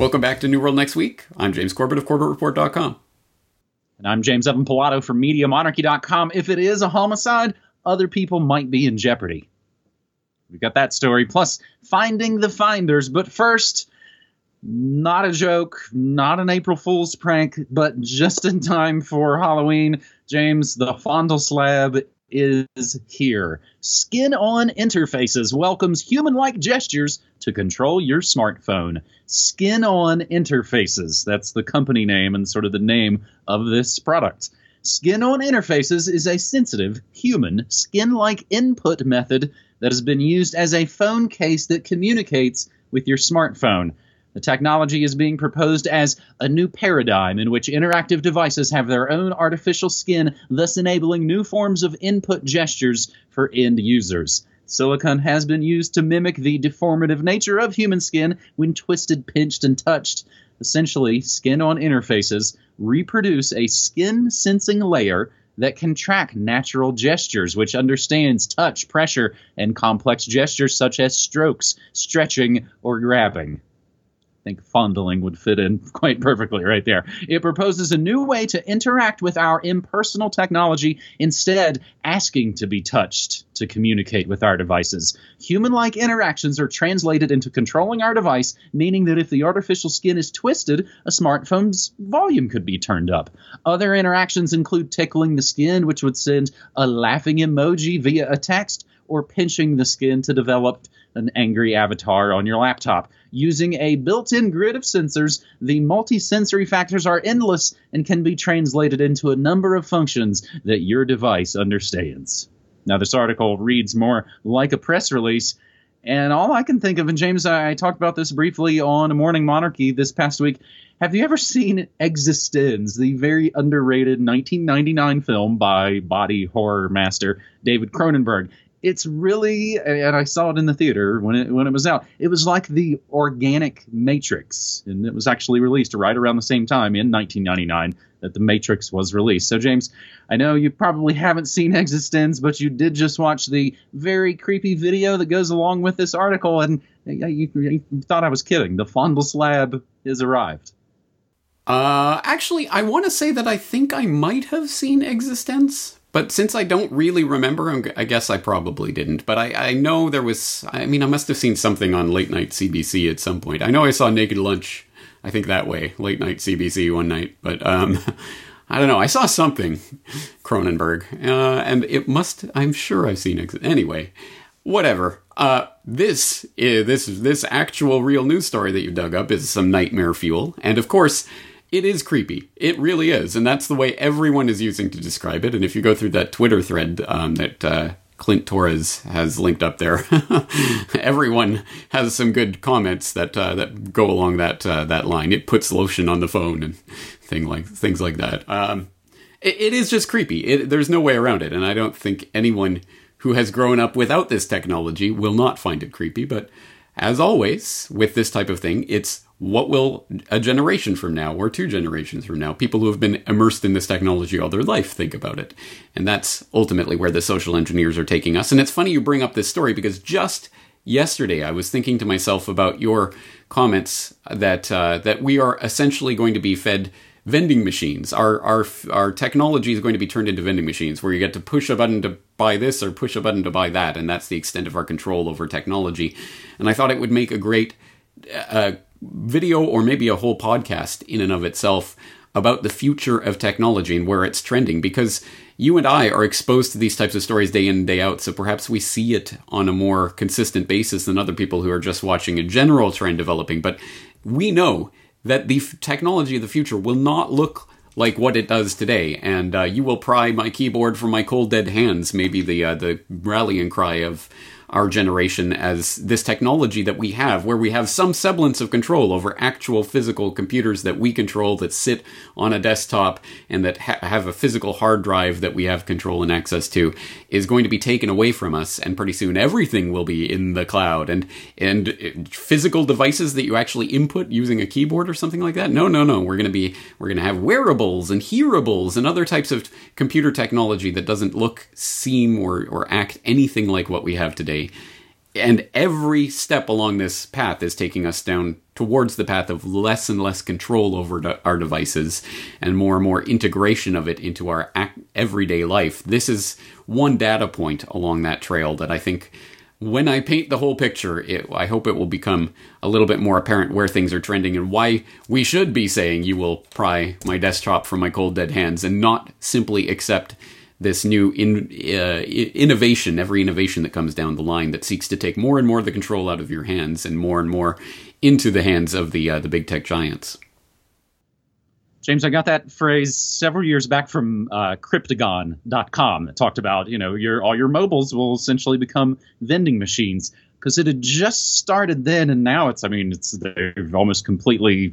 Welcome back to New World Next Week. I'm James Corbett of CorbettReport.com. And I'm James Evan Pilato from MediaMonarchy.com. If it is a homicide, other people might be in jeopardy. We've got that story, plus finding the finders. But first, not a joke, not an April Fool's prank, but just in time for Halloween, James, the Fondle Slab is here. Skin on Interfaces welcomes human like gestures to control your smartphone. Skin on Interfaces, that's the company name and sort of the name of this product. Skin on Interfaces is a sensitive, human, skin like input method that has been used as a phone case that communicates with your smartphone. The technology is being proposed as a new paradigm in which interactive devices have their own artificial skin, thus enabling new forms of input gestures for end users. Silicon has been used to mimic the deformative nature of human skin when twisted, pinched, and touched. Essentially, skin on interfaces reproduce a skin sensing layer that can track natural gestures, which understands touch, pressure, and complex gestures such as strokes, stretching, or grabbing. Think fondling would fit in quite perfectly right there. It proposes a new way to interact with our impersonal technology, instead, asking to be touched to communicate with our devices. Human like interactions are translated into controlling our device, meaning that if the artificial skin is twisted, a smartphone's volume could be turned up. Other interactions include tickling the skin, which would send a laughing emoji via a text, or pinching the skin to develop an angry avatar on your laptop. Using a built in grid of sensors, the multi-sensory factors are endless and can be translated into a number of functions that your device understands. Now, this article reads more like a press release. And all I can think of, and James, I, talked about this briefly on Morning Monarchy this past week. Have you ever seen eXistenZ, the very underrated 1999 film by body horror master David Cronenberg? It's really and I saw it in the theater when it when it was out. It was like the organic Matrix, and it was actually released right around the same time in 1999 that the Matrix was released. So James, I know you probably haven't seen eXistenZ, but you did just watch the very creepy video that goes along with this article, and you, you thought I was kidding. The Fondle Slab has arrived. Uh, actually, I want to say that I think I might have seen eXistenZ, but since I don't really remember, I guess I probably didn't. But I, I know there was, I mean, I must have seen something on late night CBC at some point. I know I saw Naked Lunch, I think that way, late night CBC one night. But um, I don't know, I saw something, Cronenberg. Uh, and it must, I'm sure I've seen it. Anyway, whatever. Uh, this is, this this actual real news story that you dug up is some nightmare fuel. And of course, it is creepy. It really is, and that's the way everyone is using to describe it. And if you go through that Twitter thread um, that uh, Clint Torres has linked up there, everyone has some good comments that uh, that go along that uh, that line. It puts lotion on the phone and thing like things like that. Um, it, it is just creepy. It, there's no way around it, and I don't think anyone who has grown up without this technology will not find it creepy. But as always with this type of thing, it's what will a generation from now or two generations from now, people who have been immersed in this technology all their life think about it? And that's ultimately where the social engineers are taking us. And it's funny you bring up this story because just yesterday I was thinking to myself about your comments that uh, that we are essentially going to be fed vending machines. Our our our technology is going to be turned into vending machines where you get to push a button to buy this or push a button to buy that, and that's the extent of our control over technology. And I thought it would make a great uh, video or maybe a whole podcast in and of itself about the future of technology and where it's trending because you and I are exposed to these types of stories day in and day out, so perhaps we see it on a more consistent basis than other people who are just watching a general trend developing. But we know that the f- technology of the future will not look like what it does today, and uh, you will pry my keyboard from my cold dead hands. Maybe the uh, the rallying cry of our generation as this technology that we have, where we have some semblance of control over actual physical computers that we control that sit on a desktop and that ha- have a physical hard drive that we have control and access to, is going to be taken away from us. And pretty soon everything will be in the cloud and, and uh, physical devices that you actually input using a keyboard or something like that. No, no, no. We're going to be, we're going to have wearables and hearables and other types of computer technology that doesn't look, seem, or, or act anything like what we have today and every step along this path is taking us down towards the path of less and less control over our devices and more and more integration of it into our everyday life. This is one data point along that trail that I think when I paint the whole picture, it, I hope it will become a little bit more apparent where things are trending and why we should be saying you will pry my desktop from my cold dead hands and not simply accept this new in, uh, innovation, every innovation that comes down the line that seeks to take more and more of the control out of your hands and more and more into the hands of the uh, the big tech giants. James, I got that phrase several years back from uh, Cryptogon.com that talked about, you know, your all your mobiles will essentially become vending machines because it had just started then, and now it's, I mean, it's they've almost completely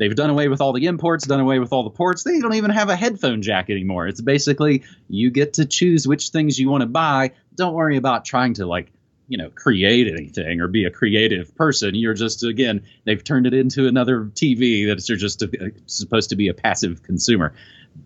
they've done away with all the imports, done away with all the ports. They don't even have a headphone jack anymore. It's basically you get to choose which things you want to buy. Don't worry about trying to like you know create anything or be a creative person you're just again they've turned it into another tv that you're just a, uh, supposed to be a passive consumer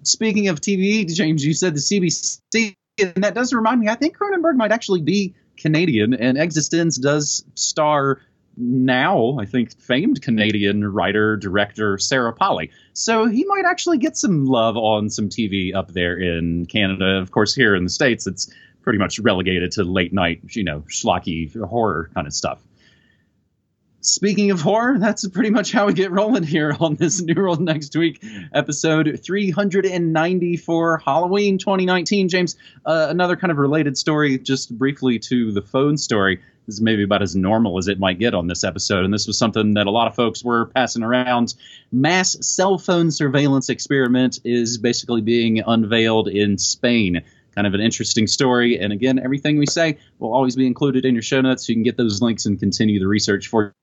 speaking of tv james you said the cbc and that does remind me i think cronenberg might actually be canadian and eXistenZ does star now i think famed canadian writer director sarah Polley. so he might actually get some love on some tv up there in canada of course here in the states it's pretty much relegated to late night, you know, schlocky horror kind of stuff. Speaking of horror, that's pretty much how we get rolling here on this New World Next Week episode 390 for Halloween 2019. James, uh, another kind of related story, just briefly to the phone story. This is maybe about as normal as it might get on this episode. And this was something that a lot of folks were passing around. Mass cell phone surveillance experiment is basically being unveiled in Spain kind of an interesting story. And again, everything we say will always be included in your show notes. You can get those links and continue the research for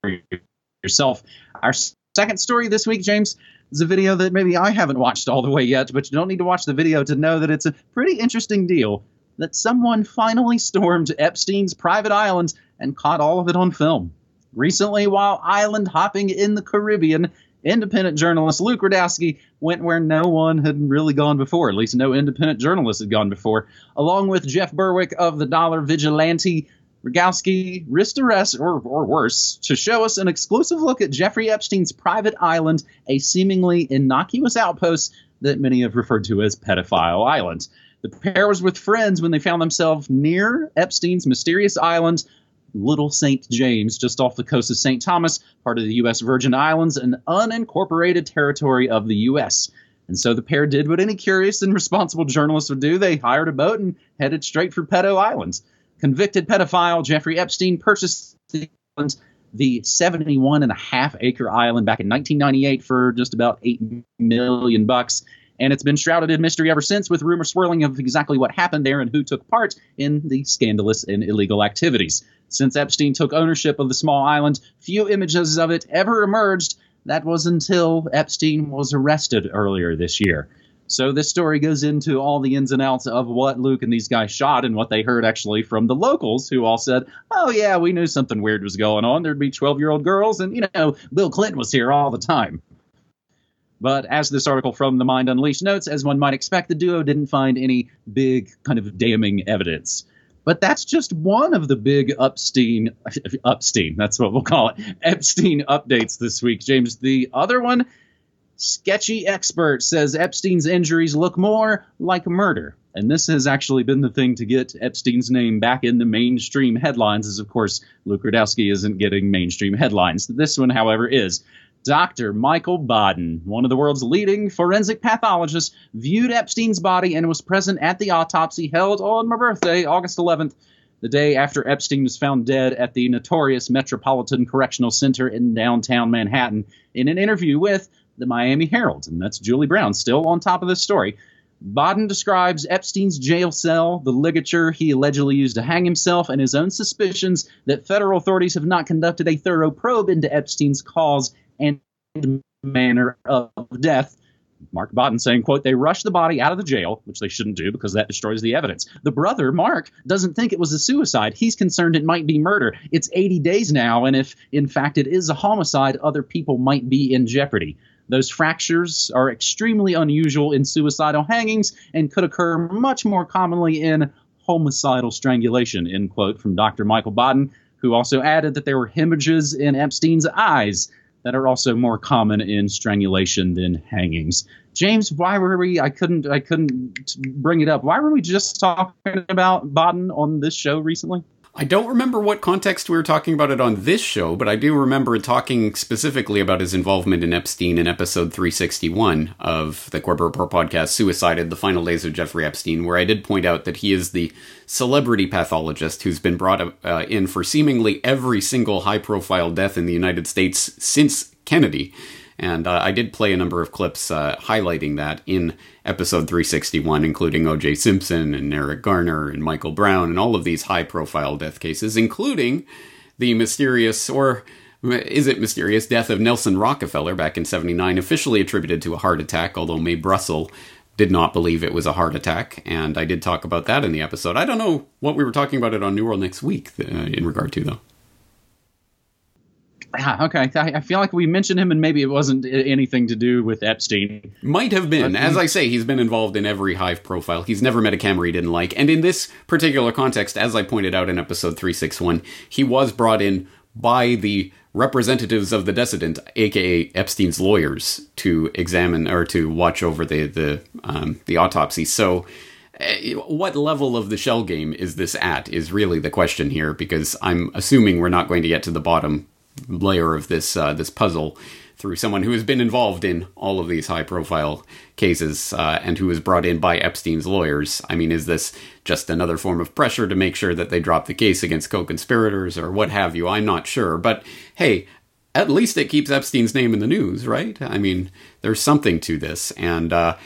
yourself. Our second story this week, James, is a video that maybe I haven't watched all the way yet, but you don't need to watch the video to know that it's a pretty interesting deal that someone finally stormed Epstein's private island and caught all of it on film. Recently, while island hopping in the Caribbean, independent journalist Luke Rudkowski went where no one had really gone before. At least no independent journalist had gone before. Along with Jeff Berwick of the Dollar Vigilante, Rudkowski risked arrest, or, or worse, to show us an exclusive look at Jeffrey Epstein's private island, a seemingly innocuous outpost that many have referred to as Pedophile Island. The pair was with friends when they found themselves near Epstein's mysterious island Little St. James, just off the coast of St. Thomas, part of the U.S. Virgin Islands, an unincorporated territory of the U.S. And so the pair did what any curious and responsible journalist would do. They hired a boat and headed straight for Pedo Islands. Convicted pedophile Jeffrey Epstein purchased the island, the 71 and a half acre island back in 1998 for just about 8 million bucks and it's been shrouded in mystery ever since, with rumors swirling of exactly what happened there and who took part in the scandalous and illegal activities. Since Epstein took ownership of the small island, few images of it ever emerged. That was until Epstein was arrested earlier this year. So this story goes into all the ins and outs of what Luke and these guys shot and what they heard actually from the locals who all said, "Oh yeah, we knew something weird was going on. There'd be 12-year-old girls and you know, Bill Clinton was here all the time." But as this article from The Mind Unleashed notes, as one might expect, the duo didn't find any big kind of damning evidence. But that's just one of the big Epstein, Epstein, that's what we'll call it, Epstein updates this week. James, the other one, sketchy expert says Epstein's injuries look more like murder. And this has actually been the thing to get Epstein's name back in the mainstream headlines, as of course Luke Rudkowski isn't getting mainstream headlines. This one, however, is. Dr. Michael Baden, one of the world's leading forensic pathologists, viewed Epstein's body and was present at the autopsy held on my birthday, August 11th, the day after Epstein was found dead at the notorious Metropolitan Correctional Center in downtown Manhattan. In an interview with the Miami Herald, and that's Julie Brown, still on top of this story. Baden describes Epstein's jail cell, the ligature he allegedly used to hang himself, and his own suspicions that federal authorities have not conducted a thorough probe into Epstein's cause and manner of death. Mark Baden saying, quote, they rushed the body out of the jail, which they shouldn't do because that destroys the evidence. The brother, Mark, doesn't think it was a suicide. He's concerned it might be murder. It's 80 days now, and if in fact it is a homicide, other people might be in jeopardy. Those fractures are extremely unusual in suicidal hangings and could occur much more commonly in homicidal strangulation, end quote, from Dr. Michael Baden, who also added that there were hemorrhages in Epstein's eyes that are also more common in strangulation than hangings. James, why were we? I couldn't. I couldn't bring it up. Why were we just talking about Baden on this show recently? I don't remember what context we were talking about it on this show, but I do remember talking specifically about his involvement in Epstein in episode 361 of the Corbett Report podcast, Suicided, The Final Days of Jeffrey Epstein, where I did point out that he is the celebrity pathologist who's been brought uh, in for seemingly every single high profile death in the United States since Kennedy. And uh, I did play a number of clips uh, highlighting that in episode 361, including O.J. Simpson and Eric Garner and Michael Brown and all of these high profile death cases, including the mysterious, or is it mysterious, death of Nelson Rockefeller back in 79, officially attributed to a heart attack, although Mae Brussell did not believe it was a heart attack. And I did talk about that in the episode. I don't know what we were talking about it on New World Next Week uh, in regard to, though. Yeah, okay. I, I, feel like we mentioned him, and maybe it wasn't anything to do with Epstein. Might have been. As I say, he's been involved in every hive profile. He's never met a camera he didn't like. And in this particular context, as I pointed out in episode 361, he was brought in by the representatives of the decedent, aka Epstein's lawyers, to examine or to watch over the the um, the autopsy. So eh, what level of the shell game is this at is really the question here because i'm assuming we're not going to get to the bottom layer of this uh, this puzzle through someone who has been involved in all of these high profile cases uh, and who was brought in by Epstein's lawyers. I mean, is this just another form of pressure to make sure that they drop the case against co conspirators or what have you? I'm not sure. But hey, at least it keeps Epstein's name in the news, right? I mean, there's something to this. And, uh,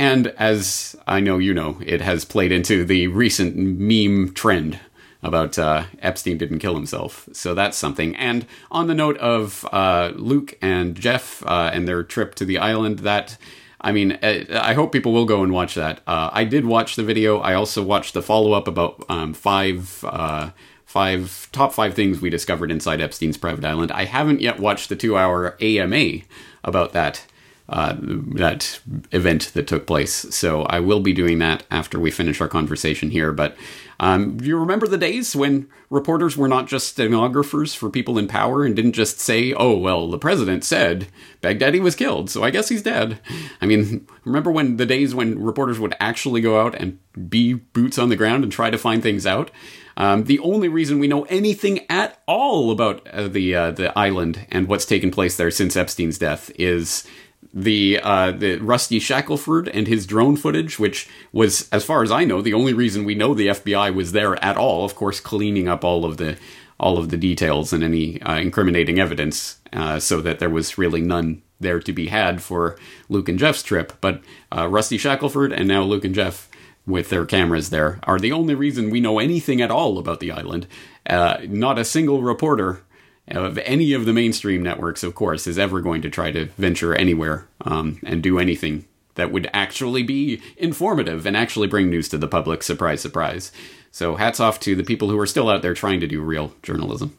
and as I know you know, it has played into the recent meme trend about uh, Epstein didn't kill himself. So that's something. And on the note of uh, Luke and Jeff uh, and their trip to the island, that. I mean, uh, I hope people will go and watch that. Uh, I did watch the video. I also watched the follow up about um, five uh, five top five things we discovered inside Epstein's private island. I haven't yet watched the two hour AMA about that uh, that event that took place. So I will be doing that after we finish our conversation here. But um, you remember the days when reporters were not just stenographers for people in power and didn't just say, oh, well, the president said Baghdadi was killed, so I guess he's dead. I mean, remember when the days when reporters would actually go out and be boots on the ground and try to find things out? Um, the only reason we know anything at all about uh, the uh, the island and what's taken place there since Epstein's death is the uh, the Rusty Shackelford and his drone footage, which was, as far as I know, the only reason we know the FBI was there at all. Of course, cleaning up all of the all of the details and any uh, incriminating evidence, uh, so that there was really none there to be had for Luke and Jeff's trip. But uh, Rusty Shackelford and now Luke and Jeff with their cameras there are the only reason we know anything at all about the island. Uh, not a single reporter of any of the mainstream networks, of course, is ever going to try to venture anywhere um, and do anything that would actually be informative and actually bring news to the public. Surprise, surprise. So, hats off to the people who are still out there trying to do real journalism.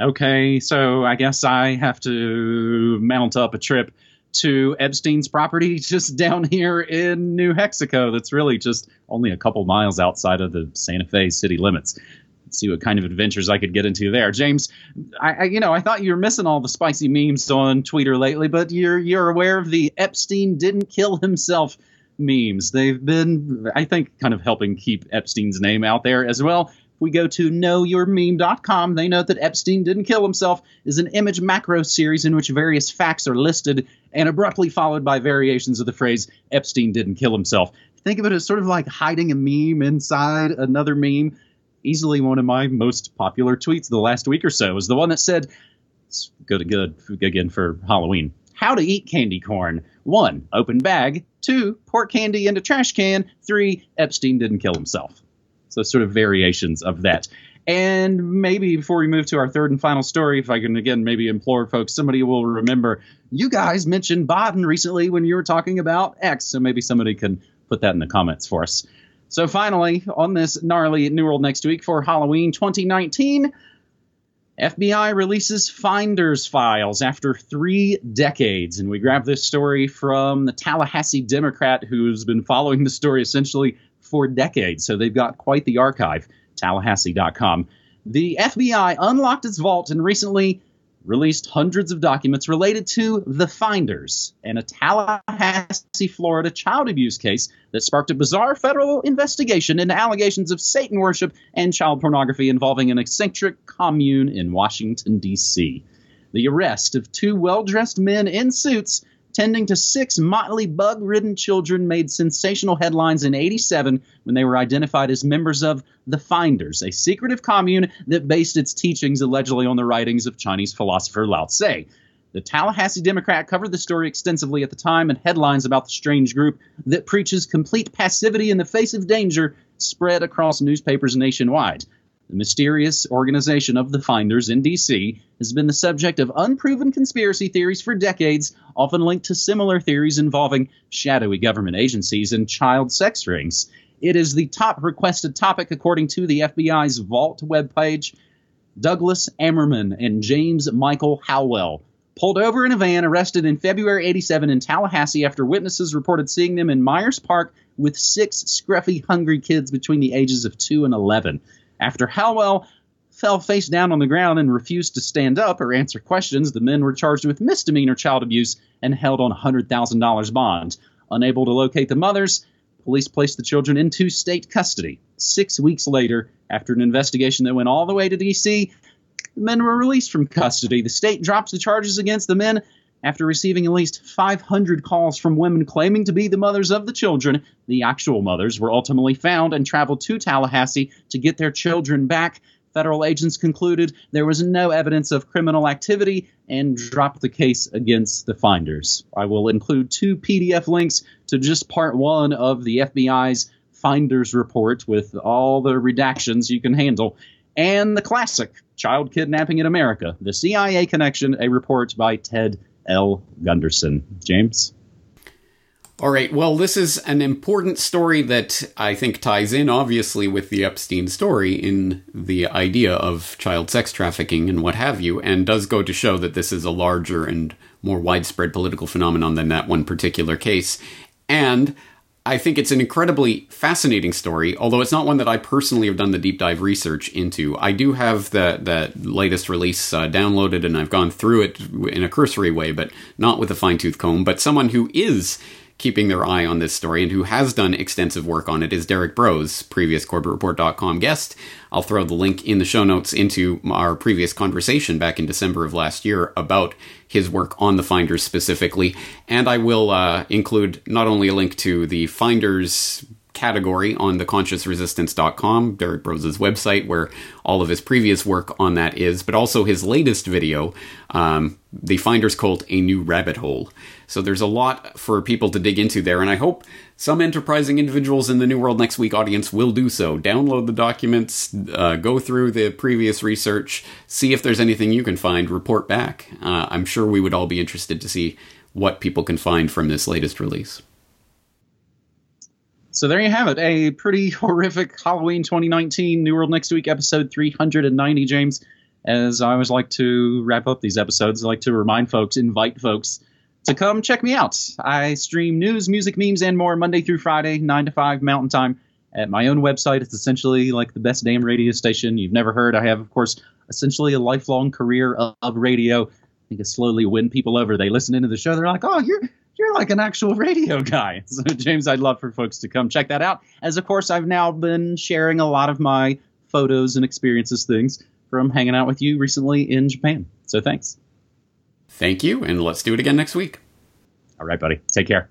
Okay, so I guess I have to mount up a trip to Epstein's property just down here in New Mexico. That's really just only a couple miles outside of the Santa Fe city limits see what kind of adventures I could get into there. James, I, I, you know I thought you were missing all the spicy memes on Twitter lately, but you're you're aware of the Epstein didn't kill himself memes. They've been, I think, kind of helping keep Epstein's name out there as well. If we go to knowyourmeme.com, they note that Epstein didn't kill himself is an image macro series in which various facts are listed and abruptly followed by variations of the phrase Epstein didn't kill himself. Think of it as sort of like hiding a meme inside another meme easily one of my most popular tweets the last week or so is the one that said, it's good, to good again for Halloween. How to eat candy corn. One, open bag. Two, pour candy into trash can. Three, Epstein didn't kill himself. So sort of variations of that. And maybe before we move to our third and final story, if I can again maybe implore folks, somebody will remember you guys mentioned Baden recently when you were talking about X. So maybe somebody can put that in the comments for us. So finally, on this gnarly New World next week for Halloween 2019, FBI releases Finders files after three decades. And we grab this story from the Tallahassee Democrat, who's been following the story essentially for decades. So they've got quite the archive, tallahassee.com. The FBI unlocked its vault and recently released hundreds of documents related to the Finders and a Tallahassee, Florida child abuse case that sparked a bizarre federal investigation into allegations of Satan worship and child pornography involving an eccentric commune in Washington, D.C. The arrest of two well dressed men in suits tending to six motley bug ridden children made sensational headlines in 87 when they were identified as members of the Finders, a secretive commune that based its teachings allegedly on the writings of Chinese philosopher Lao Tse. The Tallahassee Democrat covered the story extensively at the time, and headlines about the strange group that preaches complete passivity in the face of danger spread across newspapers nationwide. The mysterious organization of the Finders in D.C. has been the subject of unproven conspiracy theories for decades, often linked to similar theories involving shadowy government agencies and child sex rings. It is the top requested topic according to the FBI's Vault webpage. Douglas Ammerman and James Michael Howell pulled over in a van, arrested in February 87 in Tallahassee after witnesses reported seeing them in Myers Park with six scruffy, hungry kids between the ages of 2 and 11. After Howell fell face down on the ground and refused to stand up or answer questions, the men were charged with misdemeanor child abuse and held on $100,000 bond. Unable to locate the mothers, police placed the children into state custody. Six weeks later, after an investigation that went all the way to D.C., the men were released from custody. The state dropped the charges against the men after receiving at least 500 calls from women claiming to be the mothers of the children, the actual mothers were ultimately found and traveled to Tallahassee to get their children back. Federal agents concluded there was no evidence of criminal activity and dropped the case against the finders. I will include two PDF links to just part one of the FBI's finders report with all the redactions you can handle, and the classic Child Kidnapping in America, the CIA Connection, a report by Ted L. Gunderson. James? All right. Well, this is an important story that I think ties in, obviously, with the Epstein story in the idea of child sex trafficking and what have you, and does go to show that this is a larger and more widespread political phenomenon than that one particular case. And I think it's an incredibly fascinating story, although it's not one that I personally have done the deep dive research into. I do have the, the latest release uh, downloaded and I've gone through it in a cursory way, but not with a fine tooth comb. But someone who is keeping their eye on this story and who has done extensive work on it is Derrick Broze, previous CorbettReport.com guest. I'll throw the link in the show notes into our previous conversation back in December of last year about his work on the Finders specifically. And I will uh, include not only a link to the Finders category on theconsciousresistance.com, Derrick Broze's website, where all of his previous work on that is, but also his latest video, um, The Finder's Cult A New Rabbit Hole. So there's a lot for people to dig into there, and I hope some enterprising individuals in the New World Next Week audience will do so. Download the documents, uh, go through the previous research, see if there's anything you can find, report back. Uh, I'm sure we would all be interested to see what people can find from this latest release. So there you have it, a pretty horrific Halloween 2019 New World Next Week episode 390, James. As I always like to wrap up these episodes, I like to remind folks, invite folks to come check me out. I stream news, music, memes, and more Monday through Friday, 9 to 5 Mountain Time at my own website. It's essentially like the best damn radio station you've never heard. I have, of course, essentially a lifelong career of, of radio. I think I slowly win people over. They listen into the show. They're like, oh, you're you're like an actual radio guy. So, James, I'd love for folks to come check that out. As, of course, I've now been sharing a lot of my photos and experiences, things from hanging out with you recently in Japan. So, thanks. Thank you, and let's do it again next week. All right, buddy. Take care.